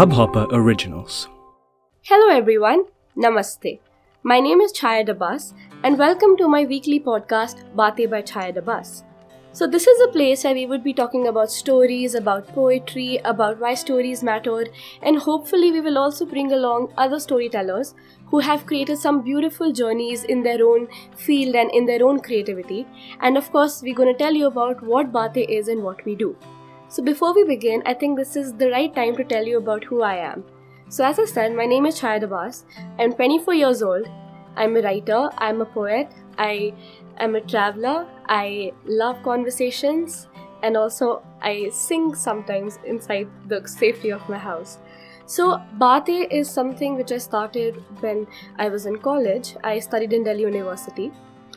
Hubhopper Originals. Hello everyone, Namaste. My name is Chaya Dabas and welcome to my weekly podcast Bate by Chaya Dabas. So this is a place where we would be talking about stories, about poetry, about why stories matter and hopefully we will also bring along other storytellers who have created some beautiful journeys in their own field and in their own creativity. And of course, we're going to tell you about what Bate is and what we do. So, before we begin, I think this is the right time to tell you about who I am. So, as I said, my name is Chaya Dabas. I'm 24 years old. I'm a writer, I'm a poet, I am a traveler, I love conversations, and also I sing sometimes inside the safety of my house. So, Bate is something which I started when I was in college. I studied in Delhi University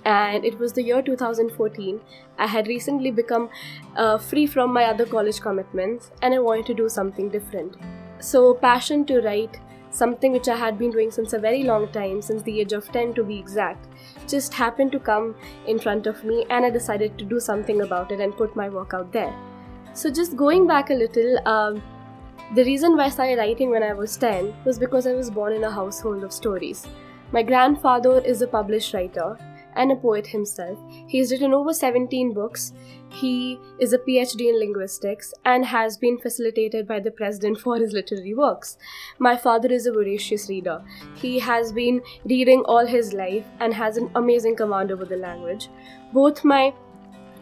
and it was the year 2014. I had recently become uh, free from my other college commitments and I wanted to do something different. So, passion to write, something which I had been doing since a very long time, since the age of 10 to be exact, just happened to come in front of me and I decided to do something about it and put my work out there. So, just going back a little, um, the reason why I started writing when I was 10 was because I was born in a household of stories. My grandfather is a published writer and a poet himself. He has written over 17 books. He is a PhD in linguistics and has been facilitated by the president for his literary works. My father is a voracious reader. He has been reading all his life and has an amazing command over the language. Both my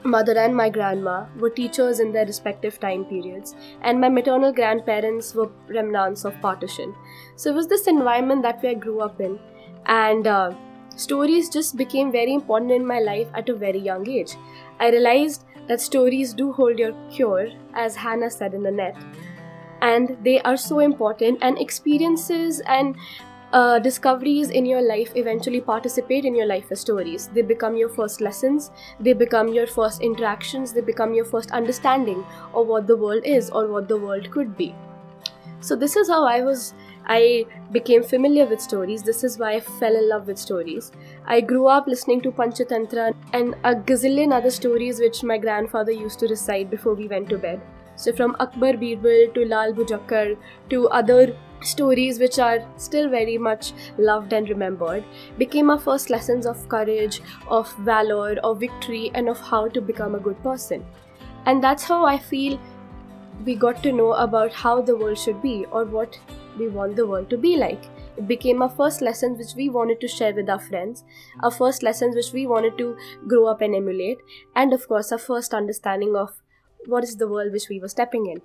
mother and my grandma were teachers in their respective time periods, and my maternal grandparents were remnants of partition. So it was this environment that I grew up in, and uh, stories just became very important in my life at a very young age. I realized that stories do hold your cure, as Hannah said in the net, and they are so important, and experiences and uh, discoveries in your life eventually participate in your life as stories. They become your first lessons, they become your first interactions, they become your first understanding of what the world is or what the world could be. So, this is how I was I became familiar with stories. This is why I fell in love with stories. I grew up listening to Panchatantra and a gazillion other stories which my grandfather used to recite before we went to bed. So, from Akbar Birbal to Lal Bhujakkar to other stories which are still very much loved and remembered became our first lessons of courage, of valor, of victory, and of how to become a good person. And that's how I feel we got to know about how the world should be or what we want the world to be like. It became our first lessons which we wanted to share with our friends, our first lessons which we wanted to grow up and emulate, and of course, our first understanding of what is the world which we were stepping in.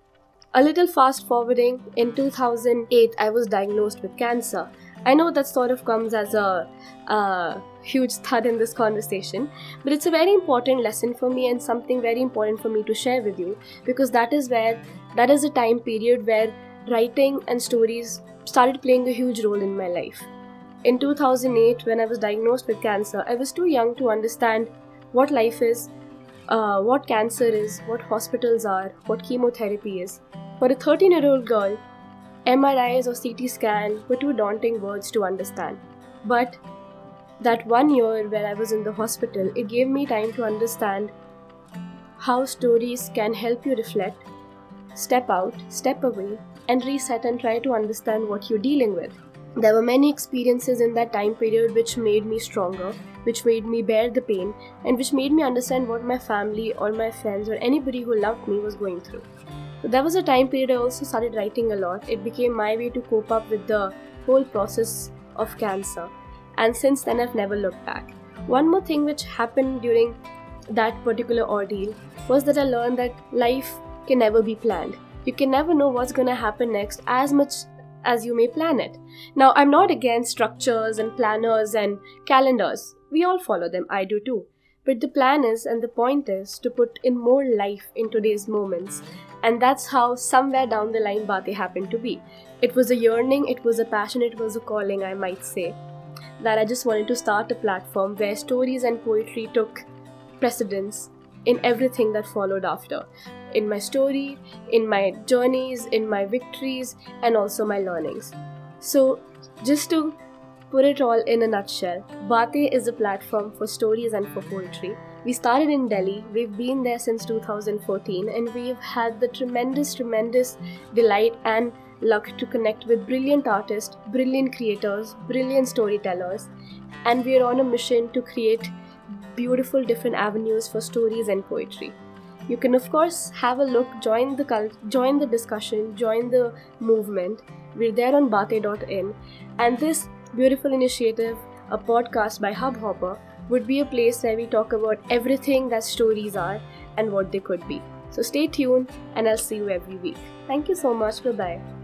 A little fast forwarding, in 2008, I was diagnosed with cancer. I know that sort of comes as a, huge thud in this conversation, but it's a very important lesson for me and something very important for me to share with you because that is where, that is a time period where writing and stories started playing a huge role in my life. In 2008, when I was diagnosed with cancer, I was too young to understand what life is, uh, what cancer is, what hospitals are, what chemotherapy is. For a 13 year old girl, MRIs or CT scan were too daunting words to understand. But that one year where I was in the hospital, it gave me time to understand how stories can help you reflect, step out, step away, and reset and try to understand what you're dealing with. There were many experiences in that time period which made me stronger, which made me bear the pain, and which made me understand what my family or my friends or anybody who loved me was going through. So that was a time period I also started writing a lot. It became my way to cope up with the whole process of cancer. And since then, I've never looked back. One more thing which happened during that particular ordeal was that I learned that life can never be planned you can never know what's going to happen next as much as you may plan it. Now, I'm not against structures and planners and calendars. We all follow them, I do too. But the plan is and the point is to put in more life in today's moments. And that's how somewhere down the line Bate happened to be. It was a yearning, it was a passion, it was a calling, I might say. That I just wanted to start a platform where stories and poetry took precedence in everything that followed after in my story, in my journeys, in my victories, and also my learnings. So, just to put it all in a nutshell, Bate is a platform for stories and for poetry. We started in Delhi, we've been there since 2014, and we've had the tremendous, tremendous delight and luck to connect with brilliant artists, brilliant creators, brilliant storytellers, and we're on a mission to create beautiful different avenues for stories and poetry. You can of course have a look, join the cult, join the discussion, join the movement. We're there on bate.in, and this beautiful initiative, a podcast by Hubhopper, would be a place where we talk about everything that stories are and what they could be. So stay tuned, and I'll see you every week. Thank you so much. Bye bye.